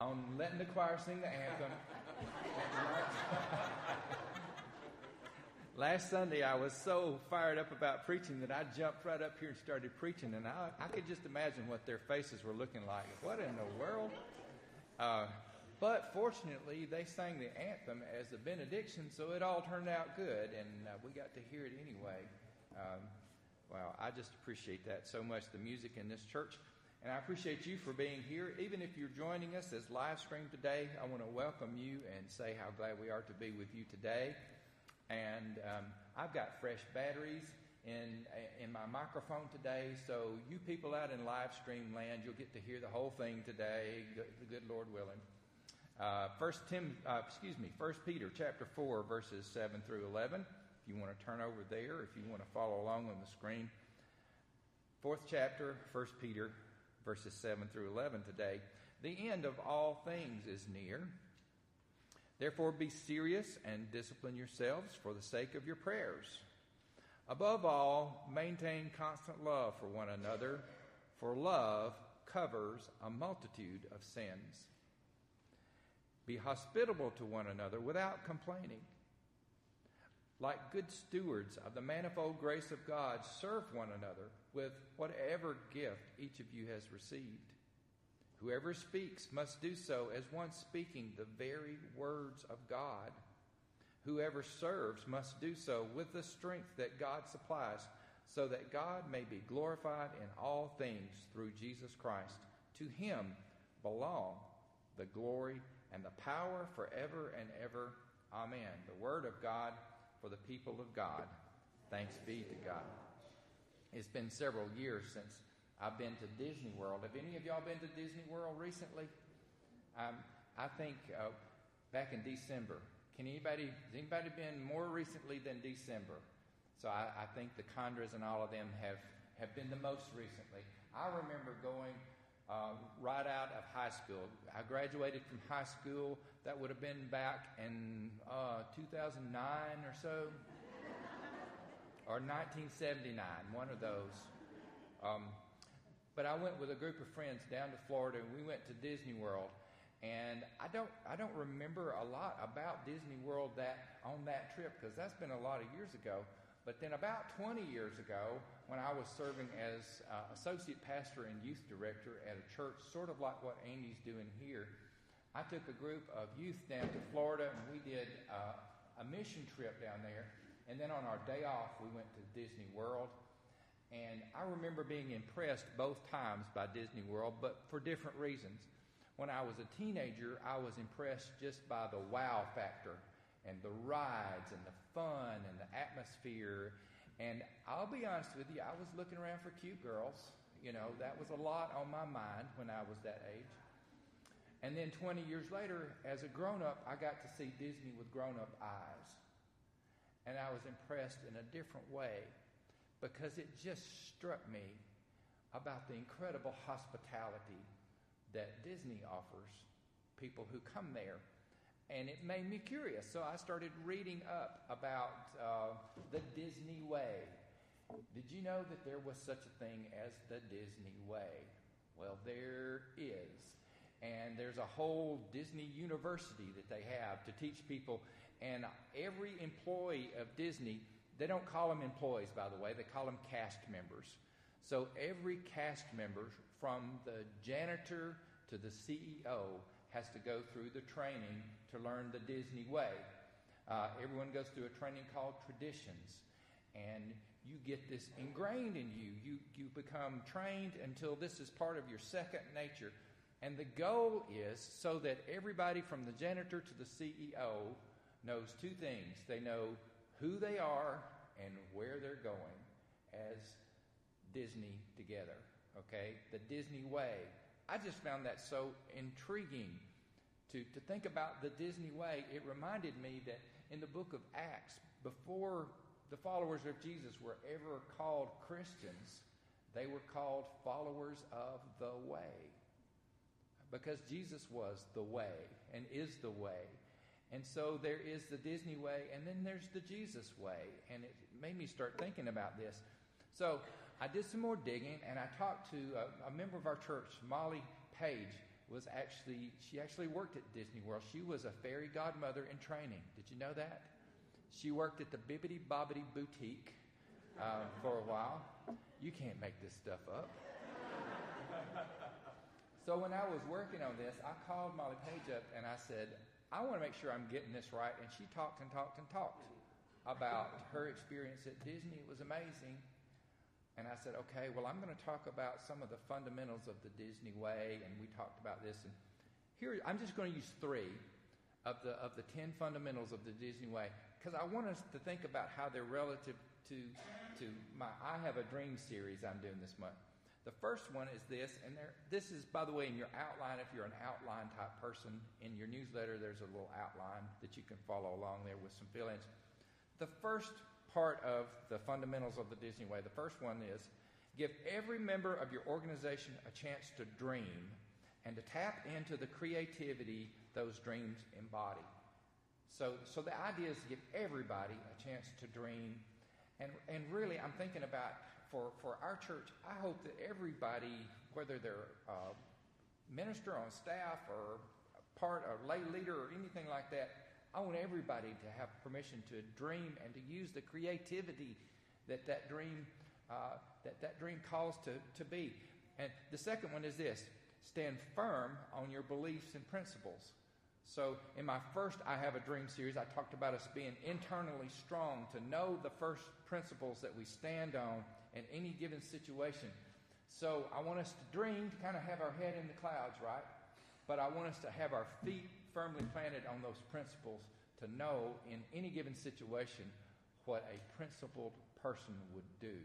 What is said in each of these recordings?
on letting the choir sing the anthem. Last Sunday, I was so fired up about preaching that I jumped right up here and started preaching, and I, I could just imagine what their faces were looking like. What in the world? Uh, but fortunately, they sang the anthem as a benediction, so it all turned out good, and uh, we got to hear it anyway. Um, wow, I just appreciate that so much, the music in this church. And I appreciate you for being here. Even if you're joining us as live stream today, I want to welcome you and say how glad we are to be with you today. And um, I've got fresh batteries in, in my microphone today, so you people out in live stream land, you'll get to hear the whole thing today, the good Lord willing. Uh, First Tim, uh, excuse me, First Peter chapter four, verses seven through eleven. If you want to turn over there, if you want to follow along on the screen, fourth chapter, First Peter verses 7 through 11 today. The end of all things is near. Therefore, be serious and discipline yourselves for the sake of your prayers. Above all, maintain constant love for one another, for love covers a multitude of sins. Be hospitable to one another without complaining. Like good stewards of the manifold grace of God, serve one another with whatever gift each of you has received. Whoever speaks must do so as one speaking the very words of God. Whoever serves must do so with the strength that God supplies, so that God may be glorified in all things through Jesus Christ. To him belong the glory and the power forever and ever. Amen. The word of God for the people of God. Thanks be to God. It's been several years since I've been to Disney World. Have any of y'all been to Disney World recently? Um, I think uh, back in December. Can anybody, has anybody been more recently than December? So I, I think the Condras and all of them have, have been the most recently. I remember going uh, right out of high school. I graduated from high school. That would have been back in uh, 2009 or so, or 1979, one of those. Um, but I went with a group of friends down to Florida, and we went to Disney World. And I don't, I don't remember a lot about Disney World that on that trip because that's been a lot of years ago. But then, about 20 years ago, when I was serving as uh, associate pastor and youth director at a church, sort of like what Andy's doing here, I took a group of youth down to Florida and we did uh, a mission trip down there. And then on our day off, we went to Disney World. And I remember being impressed both times by Disney World, but for different reasons. When I was a teenager, I was impressed just by the wow factor and the rides and the fun and the atmosphere. And I'll be honest with you, I was looking around for cute girls. You know, that was a lot on my mind when I was that age. And then 20 years later, as a grown up, I got to see Disney with grown up eyes. And I was impressed in a different way because it just struck me about the incredible hospitality that Disney offers people who come there and it made me curious. So I started reading up about uh, the Disney Way. Did you know that there was such a thing as the Disney Way? Well, there is. And there's a whole Disney University that they have to teach people. And every employee of Disney, they don't call them employees, by the way, they call them cast members. So every cast member, from the janitor to the CEO, has to go through the training to learn the Disney way. Uh, everyone goes through a training called traditions, and you get this ingrained in you. You you become trained until this is part of your second nature. And the goal is so that everybody from the janitor to the CEO knows two things. They know who they are and where they're going as Disney together. Okay? The Disney way. I just found that so intriguing to, to think about the Disney way. It reminded me that in the book of Acts, before the followers of Jesus were ever called Christians, they were called followers of the way. Because Jesus was the way and is the way. And so there is the Disney way, and then there's the Jesus way. And it made me start thinking about this. So I did some more digging, and I talked to a, a member of our church, Molly Page, was actually, she actually worked at Disney World. She was a fairy godmother in training. Did you know that? She worked at the Bibbidi Bobbidi Boutique uh, for a while. You can't make this stuff up. so when I was working on this, I called Molly Page up and I said, I want to make sure I'm getting this right. And she talked and talked and talked about her experience at Disney. It was amazing. And I said, okay, well, I'm going to talk about some of the fundamentals of the Disney way. And we talked about this. And here, I'm just going to use three of the, of the 10 fundamentals of the Disney way because I want us to think about how they're relative to, to my I Have a Dream series I'm doing this month. The first one is this, and there, this is, by the way, in your outline. If you're an outline type person in your newsletter, there's a little outline that you can follow along there with some fill ins. The first part of the fundamentals of the Disney way, the first one is give every member of your organization a chance to dream and to tap into the creativity those dreams embody. So, so the idea is to give everybody a chance to dream. And, and really, I'm thinking about for, for our church, I hope that everybody, whether they're a minister on staff or part or lay leader or anything like that, I want everybody to have permission to dream and to use the creativity that that dream uh, that that dream calls to, to be. And the second one is this: stand firm on your beliefs and principles. So, in my first I Have a Dream series, I talked about us being internally strong to know the first principles that we stand on in any given situation. So I want us to dream, to kind of have our head in the clouds, right? But I want us to have our feet firmly planted on those principles to know in any given situation what a principled person would do.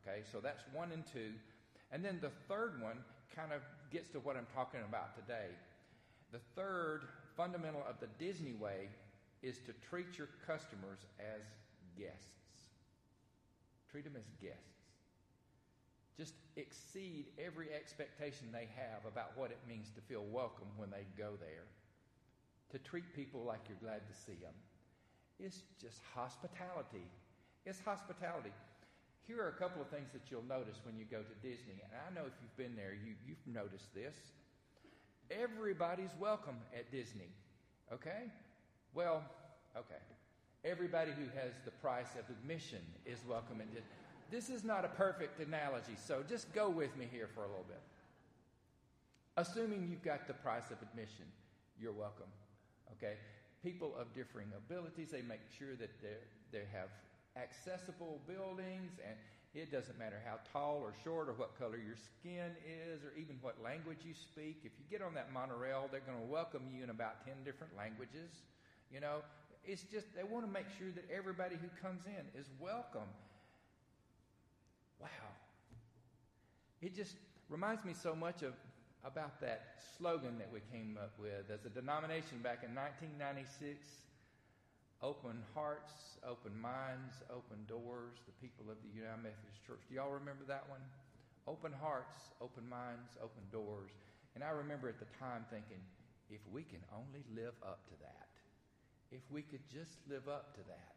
Okay, so that's one and two. And then the third one kind of gets to what I'm talking about today. The third fundamental of the Disney way is to treat your customers as guests. Treat them as guests. Just exceed every expectation they have about what it means to feel welcome when they go there. To treat people like you're glad to see them. It's just hospitality. It's hospitality. Here are a couple of things that you'll notice when you go to Disney. And I know if you've been there, you, you've noticed this. Everybody's welcome at Disney. Okay? Well, okay. Everybody who has the price of admission is welcome Disney. This is not a perfect analogy, so just go with me here for a little bit. Assuming you've got the price of admission, you're welcome. Okay? People of differing abilities, they make sure that they have accessible buildings, and it doesn't matter how tall or short or what color your skin is or even what language you speak. If you get on that monorail, they're going to welcome you in about 10 different languages. You know, it's just they want to make sure that everybody who comes in is welcome. Wow. It just reminds me so much of about that slogan that we came up with as a denomination back in 1996 open hearts, open minds, open doors, the people of the United Methodist Church. Do y'all remember that one? Open hearts, open minds, open doors. And I remember at the time thinking, if we can only live up to that, if we could just live up to that,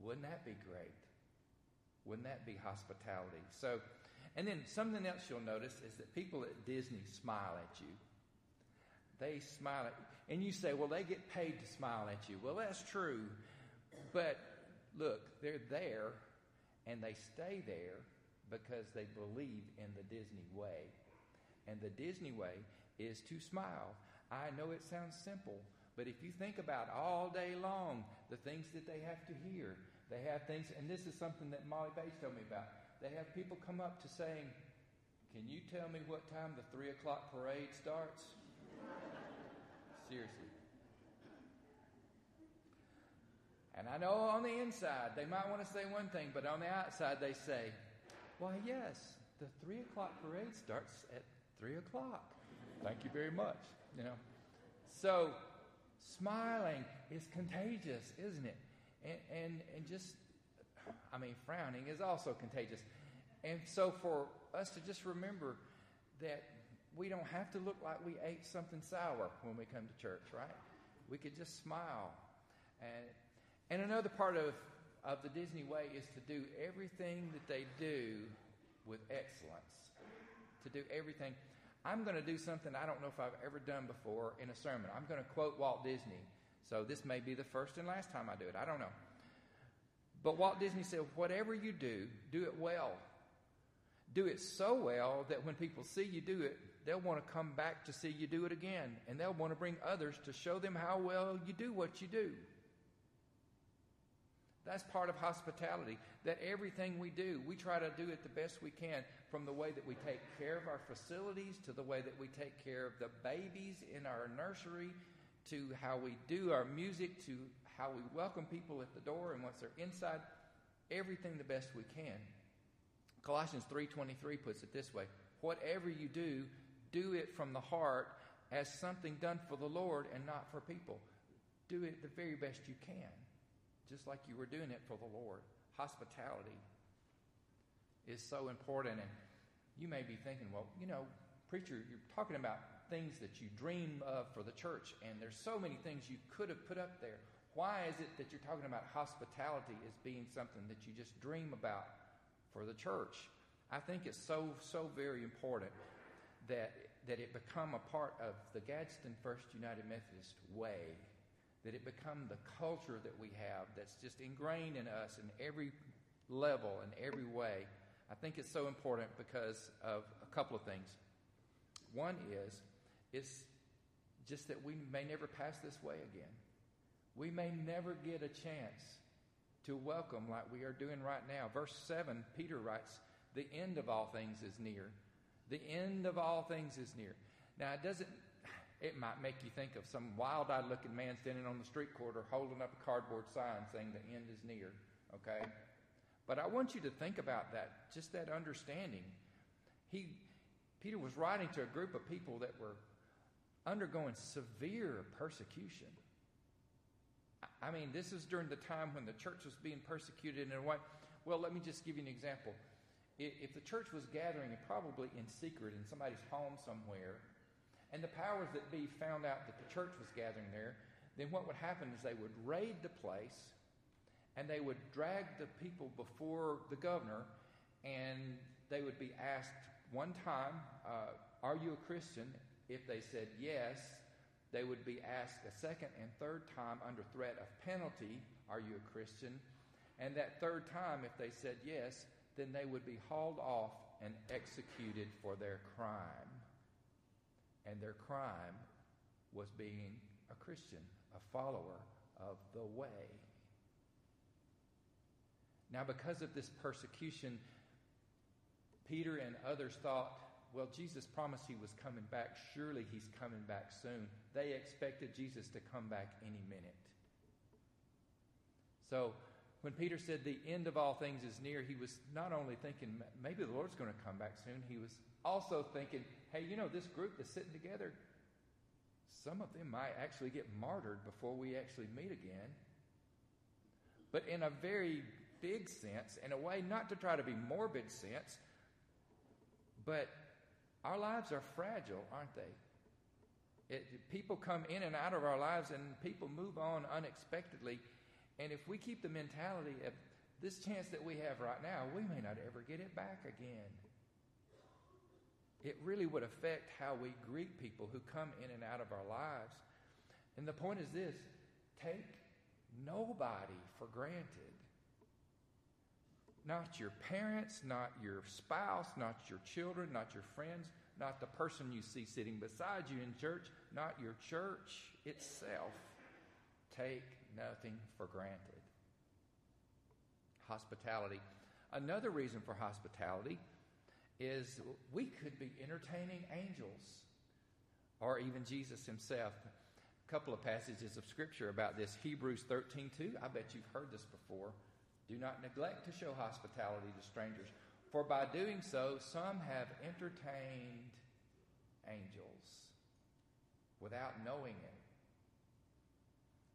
wouldn't that be great? Wouldn't that be hospitality? So, and then something else you'll notice is that people at Disney smile at you. They smile at. And you say, well, they get paid to smile at you. Well, that's true. But look, they're there and they stay there because they believe in the Disney way. And the Disney way is to smile. I know it sounds simple, but if you think about all day long the things that they have to hear, they have things, and this is something that Molly Bates told me about. They have people come up to saying, Can you tell me what time the three o'clock parade starts? Seriously. And I know on the inside they might want to say one thing, but on the outside they say, Why, yes, the three o'clock parade starts at three o'clock. Thank you very much. You know. So smiling is contagious, isn't it? and, and, and just, I mean, frowning is also contagious. And so for us to just remember that we don't have to look like we ate something sour when we come to church, right? We could just smile. And, and another part of, of the Disney way is to do everything that they do with excellence. To do everything. I'm going to do something I don't know if I've ever done before in a sermon. I'm going to quote Walt Disney. So this may be the first and last time I do it. I don't know. But Walt Disney said, whatever you do, do it well. Do it so well that when people see you do it, they'll want to come back to see you do it again. And they'll want to bring others to show them how well you do what you do. That's part of hospitality. That everything we do, we try to do it the best we can, from the way that we take care of our facilities to the way that we take care of the babies in our nursery to how we do our music to how we welcome people at the door and once they're inside, everything the best we can. Colossians 3:23 puts it this way: Whatever you do, do it from the heart as something done for the Lord and not for people. Do it the very best you can just like you were doing it for the Lord. Hospitality is so important. And you may be thinking, well, you know, preacher, you're talking about things that you dream of for the church, and there's so many things you could have put up there. Why is it that you're talking about hospitality as being something that you just dream about for the church? I think it's so, so very important that, that it become a part of the Gadsden First United Methodist way that it become the culture that we have that's just ingrained in us in every level and every way. I think it's so important because of a couple of things. One is, it's just that we may never pass this way again. We may never get a chance to welcome like we are doing right now. Verse 7, Peter writes, The end of all things is near. The end of all things is near. Now, it doesn't it might make you think of some wild eyed looking man standing on the street corner holding up a cardboard sign saying the end is near. Okay? But I want you to think about that, just that understanding. He, Peter was writing to a group of people that were undergoing severe persecution. I mean, this is during the time when the church was being persecuted in way. Well, let me just give you an example. If the church was gathering, probably in secret in somebody's home somewhere, and the powers that be found out that the church was gathering there, then what would happen is they would raid the place and they would drag the people before the governor and they would be asked one time, uh, Are you a Christian? If they said yes, they would be asked a second and third time under threat of penalty, Are you a Christian? And that third time, if they said yes, then they would be hauled off and executed for their crime and their crime was being a Christian, a follower of the way. Now, because of this persecution, Peter and others thought, well, Jesus promised he was coming back. Surely he's coming back soon. They expected Jesus to come back any minute. So, when Peter said the end of all things is near, he was not only thinking maybe the Lord's going to come back soon, he was also thinking hey, you know, this group that's sitting together, some of them might actually get martyred before we actually meet again. But in a very big sense, in a way not to try to be morbid sense, but our lives are fragile, aren't they? It, people come in and out of our lives and people move on unexpectedly. And if we keep the mentality of this chance that we have right now, we may not ever get it back again it really would affect how we greet people who come in and out of our lives. And the point is this take nobody for granted. Not your parents, not your spouse, not your children, not your friends, not the person you see sitting beside you in church, not your church itself. Take nothing for granted. Hospitality. Another reason for hospitality is we could be entertaining angels or even Jesus himself. A couple of passages of scripture about this. Hebrews 13 2. I bet you've heard this before. Do not neglect to show hospitality to strangers, for by doing so, some have entertained angels without knowing it.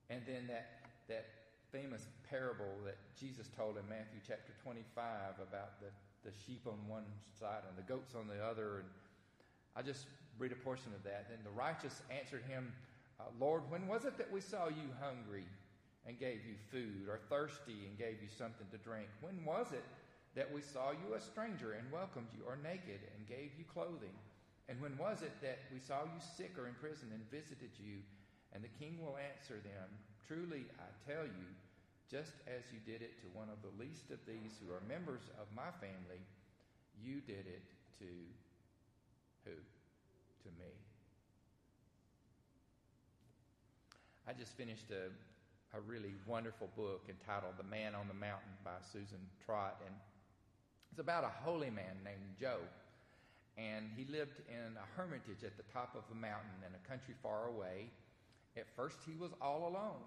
And then that, that famous parable that Jesus told in Matthew chapter 25 about the the sheep on one side and the goats on the other. And I just read a portion of that. Then the righteous answered him, uh, Lord, when was it that we saw you hungry and gave you food, or thirsty and gave you something to drink? When was it that we saw you a stranger and welcomed you, or naked and gave you clothing? And when was it that we saw you sick or in prison and visited you? And the king will answer them, Truly I tell you, just as you did it to one of the least of these who are members of my family, you did it to who? To me. I just finished a, a really wonderful book entitled The Man on the Mountain by Susan Trott. And it's about a holy man named Joe. And he lived in a hermitage at the top of a mountain in a country far away. At first, he was all alone.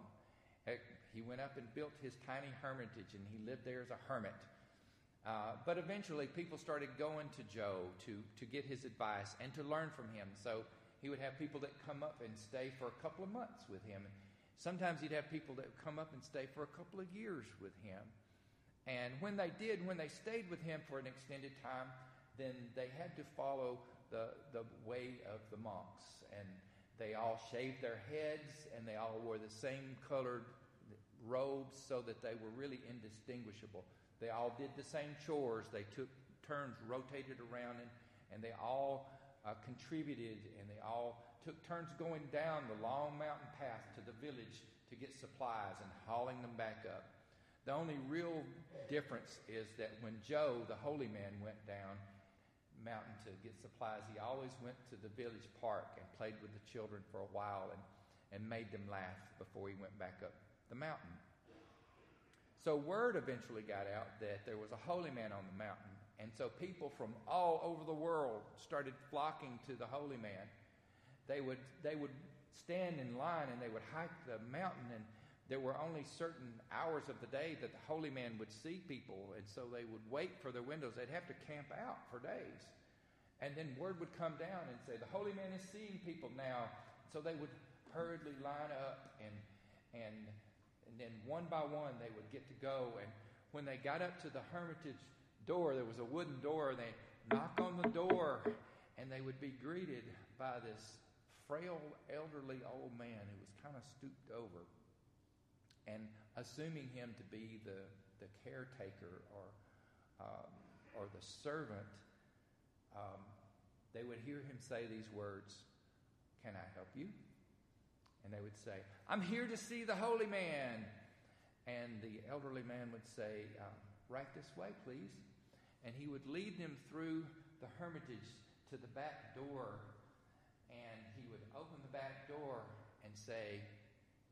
He went up and built his tiny hermitage, and he lived there as a hermit. Uh, but eventually, people started going to Joe to, to get his advice and to learn from him. So he would have people that come up and stay for a couple of months with him. Sometimes he'd have people that would come up and stay for a couple of years with him. And when they did, when they stayed with him for an extended time, then they had to follow the, the way of the monks. And they all shaved their heads and they all wore the same colored robes so that they were really indistinguishable. They all did the same chores. They took turns, rotated around, and, and they all uh, contributed and they all took turns going down the long mountain path to the village to get supplies and hauling them back up. The only real difference is that when Joe, the holy man, went down mountain to get supplies, he always went to the village park and played with the children for a while and, and made them laugh before he went back up the mountain. So word eventually got out that there was a holy man on the mountain, and so people from all over the world started flocking to the holy man. They would they would stand in line and they would hike the mountain and there were only certain hours of the day that the holy man would see people and so they would wait for their windows they'd have to camp out for days and then word would come down and say the holy man is seeing people now so they would hurriedly line up and and and then one by one, they would get to go. And when they got up to the hermitage door, there was a wooden door. and They knock on the door, and they would be greeted by this frail, elderly old man who was kind of stooped over. And assuming him to be the, the caretaker or, um, or the servant, um, they would hear him say these words Can I help you? and they would say, I'm here to see the holy man. And the elderly man would say, um, Right this way, please. And he would lead them through the hermitage to the back door. And he would open the back door and say,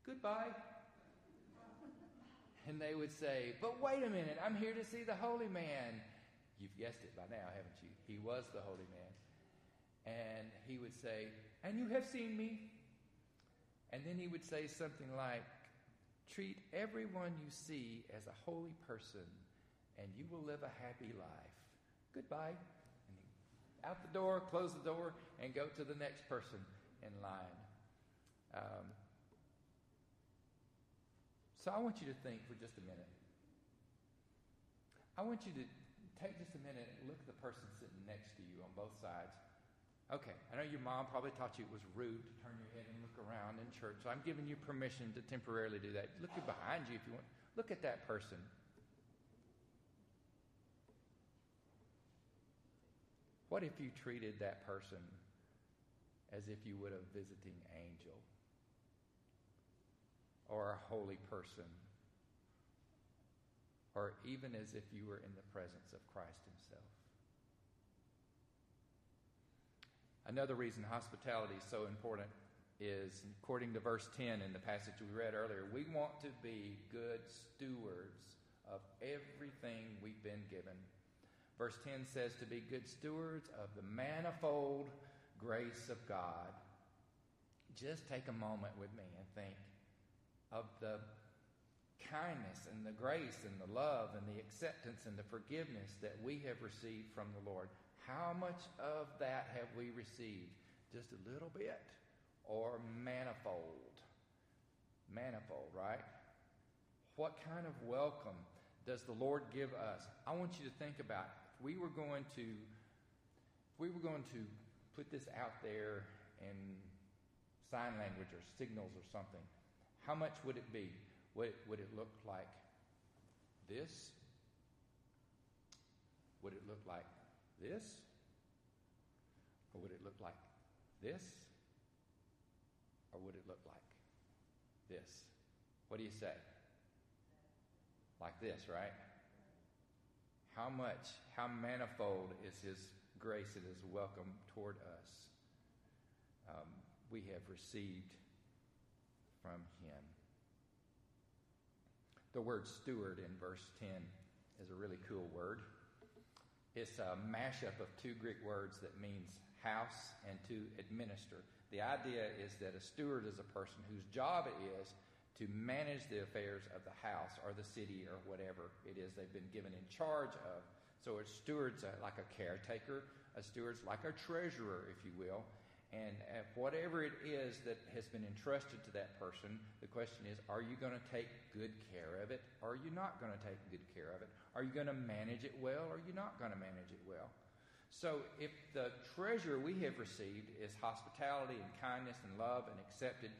Goodbye. And they would say, But wait a minute, I'm here to see the holy man. You've guessed it by now, haven't you? He was the holy man. And he would say, And you have seen me. And then he would say something like, Treat everyone you see as a holy person, and you will live a happy life. Goodbye. And out the door, close the door, and go to the next person in line. Um, so I want you to think for just a minute. I want you to take just a minute and look at the person sitting next to you on both sides. Okay, I know your mom probably taught you it was rude to turn your head and look around in church, so I'm giving you permission to temporarily do that. Look behind you if you want. Look at that person. What if you treated that person as if you would a visiting angel or a holy person or even as if you were in the presence of Christ Himself? Another reason hospitality is so important is, according to verse 10 in the passage we read earlier, we want to be good stewards of everything we've been given. Verse 10 says to be good stewards of the manifold grace of God. Just take a moment with me and think of the kindness and the grace and the love and the acceptance and the forgiveness that we have received from the Lord. How much of that have we received? Just a little bit or manifold? Manifold, right? What kind of welcome does the Lord give us? I want you to think about if we were going to if we were going to put this out there in sign language or signals or something, how much would it be? Would it, would it look like this? Would it look like this? Or would it look like this? Or would it look like this? What do you say? Like this, right? How much, how manifold is His grace and His welcome toward us? Um, we have received from Him. The word steward in verse 10 is a really cool word. It's a mashup of two Greek words that means house and to administer. The idea is that a steward is a person whose job it is to manage the affairs of the house or the city or whatever it is they've been given in charge of. So a steward's like a caretaker, a steward's like a treasurer, if you will. And whatever it is that has been entrusted to that person, the question is are you going to take good care of it or are you not going to take good care of it? Are you going to manage it well or are you not going to manage it well? So if the treasure we have received is hospitality and kindness and love and accepted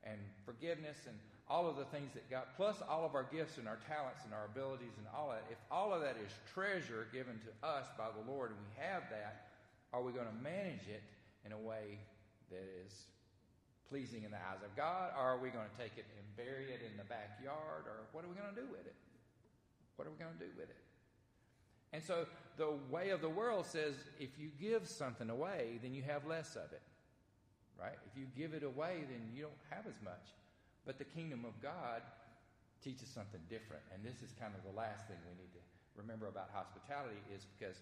and forgiveness and all of the things that God, plus all of our gifts and our talents and our abilities and all that, if all of that is treasure given to us by the Lord and we have that, are we going to manage it in a way that is pleasing in the eyes of God? Or are we going to take it and bury it in the backyard? Or what are we going to do with it? What are we going to do with it? And so the way of the world says if you give something away, then you have less of it. Right? If you give it away, then you don't have as much. But the kingdom of God teaches something different. And this is kind of the last thing we need to remember about hospitality is because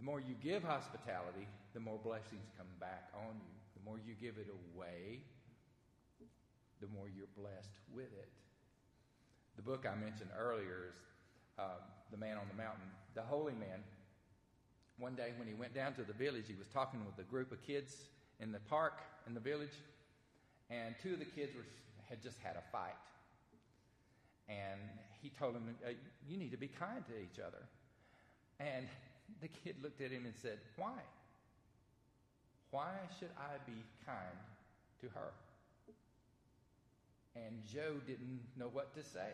the more you give hospitality, the more blessings come back on you. The more you give it away, the more you're blessed with it. The book I mentioned earlier is uh, The Man on the Mountain. The holy man, one day when he went down to the village, he was talking with a group of kids in the park in the village, and two of the kids were, had just had a fight. And he told them, You need to be kind to each other. And the kid looked at him and said, Why? Why should I be kind to her? And Joe didn't know what to say.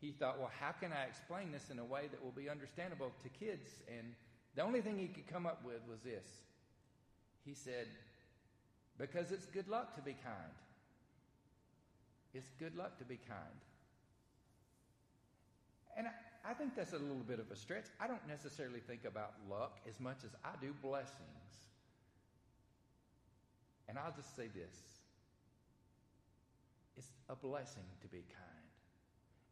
He thought, well, how can I explain this in a way that will be understandable to kids? And the only thing he could come up with was this. He said, because it's good luck to be kind. It's good luck to be kind. And I, I think that's a little bit of a stretch. I don't necessarily think about luck as much as I do blessings. And I'll just say this it's a blessing to be kind,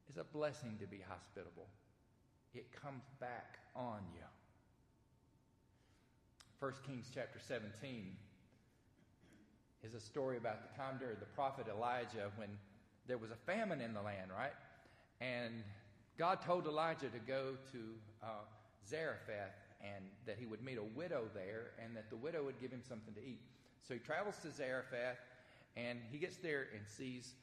it's a blessing to be hospitable. It comes back on you. 1 Kings chapter 17 is a story about the time during the prophet Elijah when there was a famine in the land, right? And God told Elijah to go to uh, Zarephath and that he would meet a widow there and that the widow would give him something to eat. So he travels to Zarephath, and he gets there and sees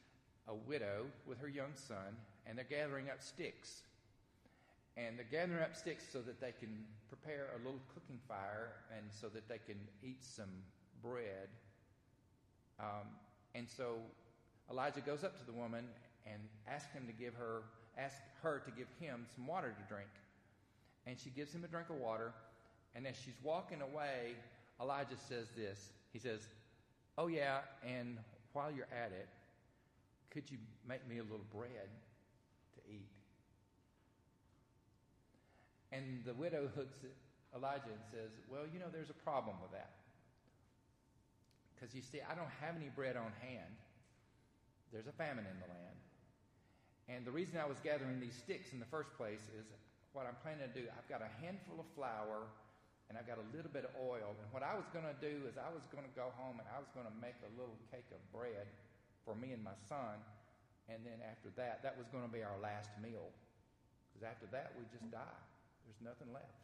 a widow with her young son, and they're gathering up sticks. And they're gathering up sticks so that they can prepare a little cooking fire and so that they can eat some bread. Um, and so Elijah goes up to the woman and asks him to give her, ask her to give him some water to drink. And she gives him a drink of water. And as she's walking away, Elijah says this he says, Oh, yeah, and while you're at it, could you make me a little bread to eat? And the widow looks at Elijah and says, Well, you know, there's a problem with that. Because you see, I don't have any bread on hand. There's a famine in the land. And the reason I was gathering these sticks in the first place is what I'm planning to do. I've got a handful of flour and I've got a little bit of oil. And what I was going to do is I was going to go home and I was going to make a little cake of bread for me and my son. And then after that, that was going to be our last meal. Because after that, we just die. There's nothing left.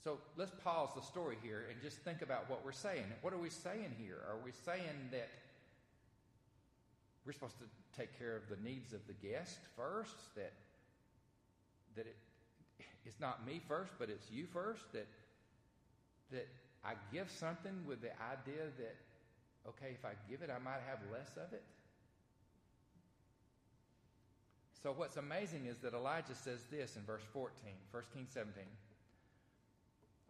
So let's pause the story here and just think about what we're saying. What are we saying here? Are we saying that we're supposed to take care of the needs of the guest first? That that it, it's not me first, but it's you first, that, that I give something with the idea that, okay, if I give it, I might have less of it. So what's amazing is that Elijah says this in verse 14, 1 Kings 17.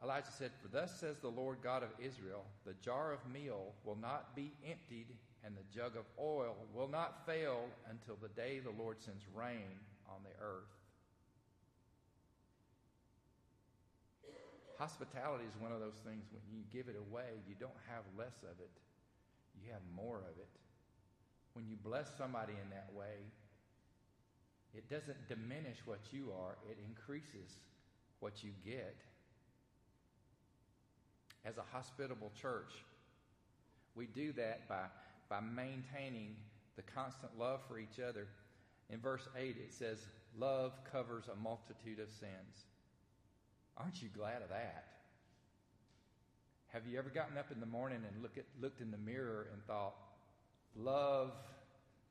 Elijah said, For thus says the Lord God of Israel, the jar of meal will not be emptied, and the jug of oil will not fail until the day the Lord sends rain on the earth. Hospitality is one of those things when you give it away, you don't have less of it, you have more of it. When you bless somebody in that way, it doesn't diminish what you are, it increases what you get as a hospitable church, we do that by, by maintaining the constant love for each other. In verse 8, it says, Love covers a multitude of sins. Aren't you glad of that? Have you ever gotten up in the morning and look at, looked in the mirror and thought, Love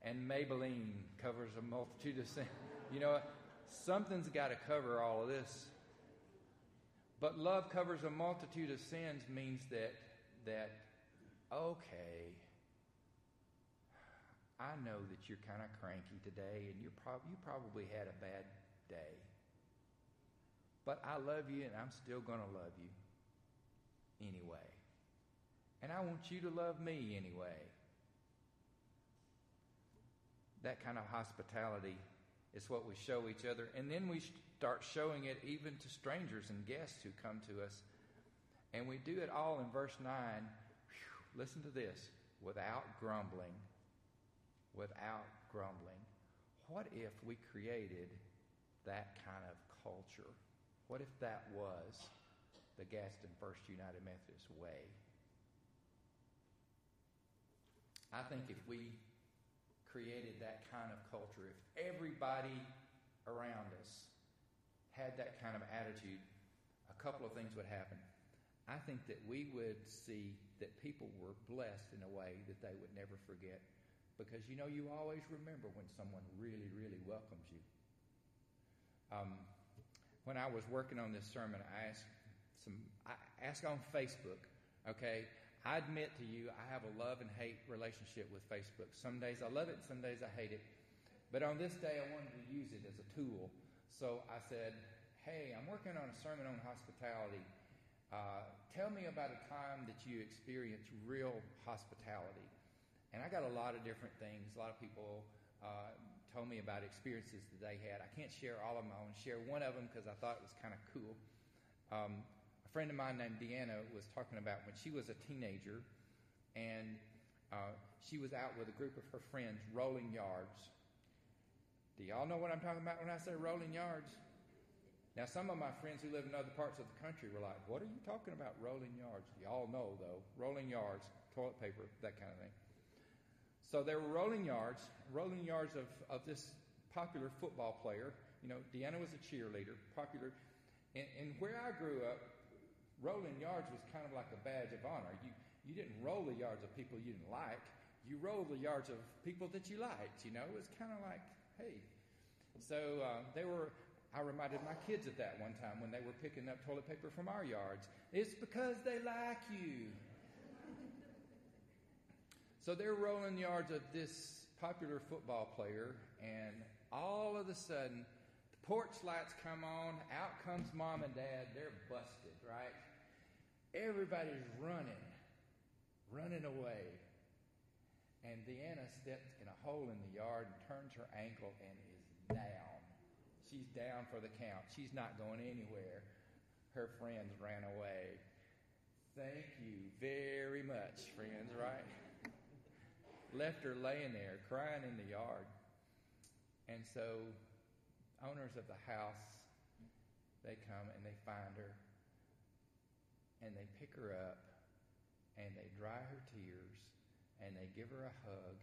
and Maybelline covers a multitude of sins? You know, something's got to cover all of this. But love covers a multitude of sins means that that okay, I know that you're kind of cranky today and you're prob- you probably had a bad day. But I love you and I'm still going to love you anyway. And I want you to love me anyway. That kind of hospitality is what we show each other. And then we start showing it even to strangers and guests who come to us. And we do it all in verse 9. Whew, listen to this without grumbling. Without grumbling. What if we created that kind of culture? What if that was the Gadsden First United Methodist way? I think if we created that kind of culture, if everybody around us had that kind of attitude, a couple of things would happen. I think that we would see that people were blessed in a way that they would never forget. Because you know, you always remember when someone really, really welcomes you. Um, when I was working on this sermon, I asked some, I asked on Facebook, okay, I admit to you, I have a love and hate relationship with Facebook. Some days I love it, some days I hate it. But on this day, I wanted to use it as a tool so I said, Hey, I'm working on a sermon on hospitality. Uh, tell me about a time that you experienced real hospitality. And I got a lot of different things. A lot of people uh, told me about experiences that they had. I can't share all of them. I want to share one of them because I thought it was kind of cool. Um, a friend of mine named Deanna was talking about when she was a teenager, and uh, she was out with a group of her friends rolling yards. Do y'all know what I'm talking about when I say rolling yards? Now, some of my friends who live in other parts of the country were like, What are you talking about, rolling yards? Y'all know, though, rolling yards, toilet paper, that kind of thing. So they were rolling yards, rolling yards of, of this popular football player. You know, Deanna was a cheerleader, popular. And, and where I grew up, rolling yards was kind of like a badge of honor. You, you didn't roll the yards of people you didn't like, you rolled the yards of people that you liked. You know, it was kind of like hey. So uh, they were, I reminded my kids of that one time when they were picking up toilet paper from our yards. It's because they like you. So they're rolling yards of this popular football player, and all of a sudden, the porch lights come on, out comes mom and dad, they're busted, right? Everybody's running, running away. And Deanna steps in a hole in the yard and turns her ankle and is down. She's down for the count. She's not going anywhere. Her friends ran away. Thank you very much, friends, right? Left her laying there crying in the yard. And so, owners of the house, they come and they find her and they pick her up and they dry her tears and they give her a hug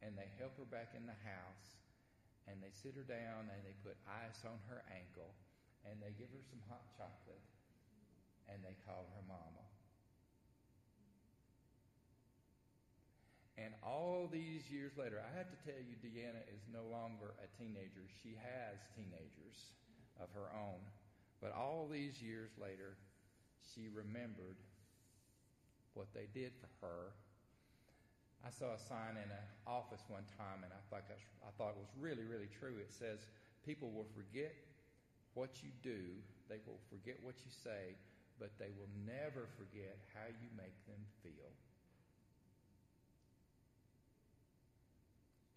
and they help her back in the house and they sit her down and they put ice on her ankle and they give her some hot chocolate and they call her mama. All these years later, I have to tell you, Deanna is no longer a teenager. She has teenagers of her own. But all these years later, she remembered what they did for her I saw a sign in an office one time, and I thought, I thought it was really, really true. It says, People will forget what you do, they will forget what you say, but they will never forget how you make them feel.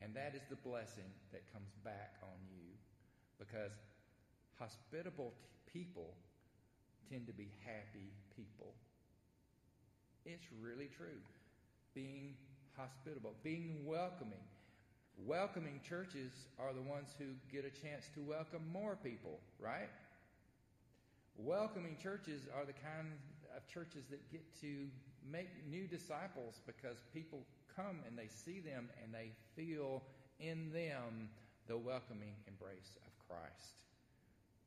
And that is the blessing that comes back on you because hospitable t- people tend to be happy people. It's really true. Being hospitable, being welcoming. Welcoming churches are the ones who get a chance to welcome more people, right? Welcoming churches are the kind of churches that get to make new disciples because people come and they see them and they feel in them the welcoming embrace of Christ.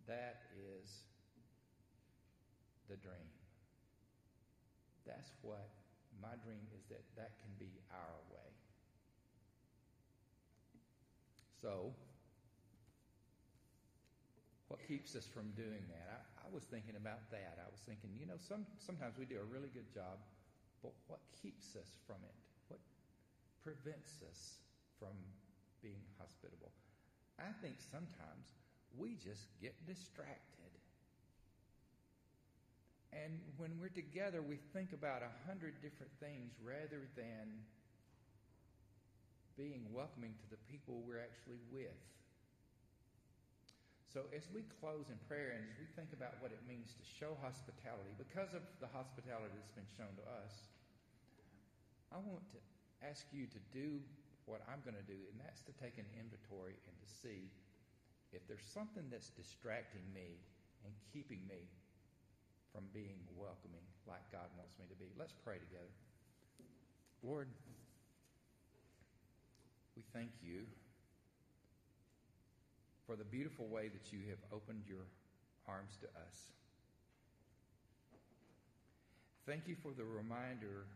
That is the dream. That's what my dream is that that can be our way. So, what keeps us from doing that? I, I, was thinking about that. I was thinking, you know, some, sometimes we do a really good job, but what keeps us from it? Prevents us from being hospitable? I think sometimes we just get distracted. And when we're together, we think about a hundred different things rather than being welcoming to the people we're actually with. So, as we close in prayer and as we think about what it means to show hospitality, because of the hospitality that's been shown to us, I want to ask you to do what I'm going to do, and that's to take an inventory and to see if there's something that's distracting me and keeping me from being welcoming like God wants me to be. Let's pray together. Lord, we thank you for the beautiful way that you have opened your arms to us. Thank you for the reminder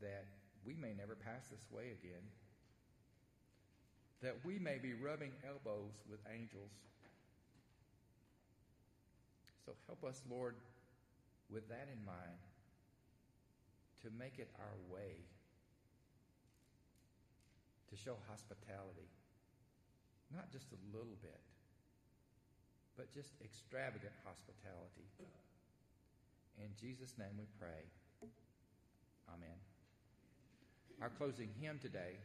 that we may never pass this way again, that we may be rubbing elbows with angels. So help us, Lord, with that in mind, to make it our way to show hospitality. Not just a little bit, but just extravagant hospitality. In Jesus' name we pray. Amen. Our closing hymn today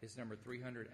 is number 300.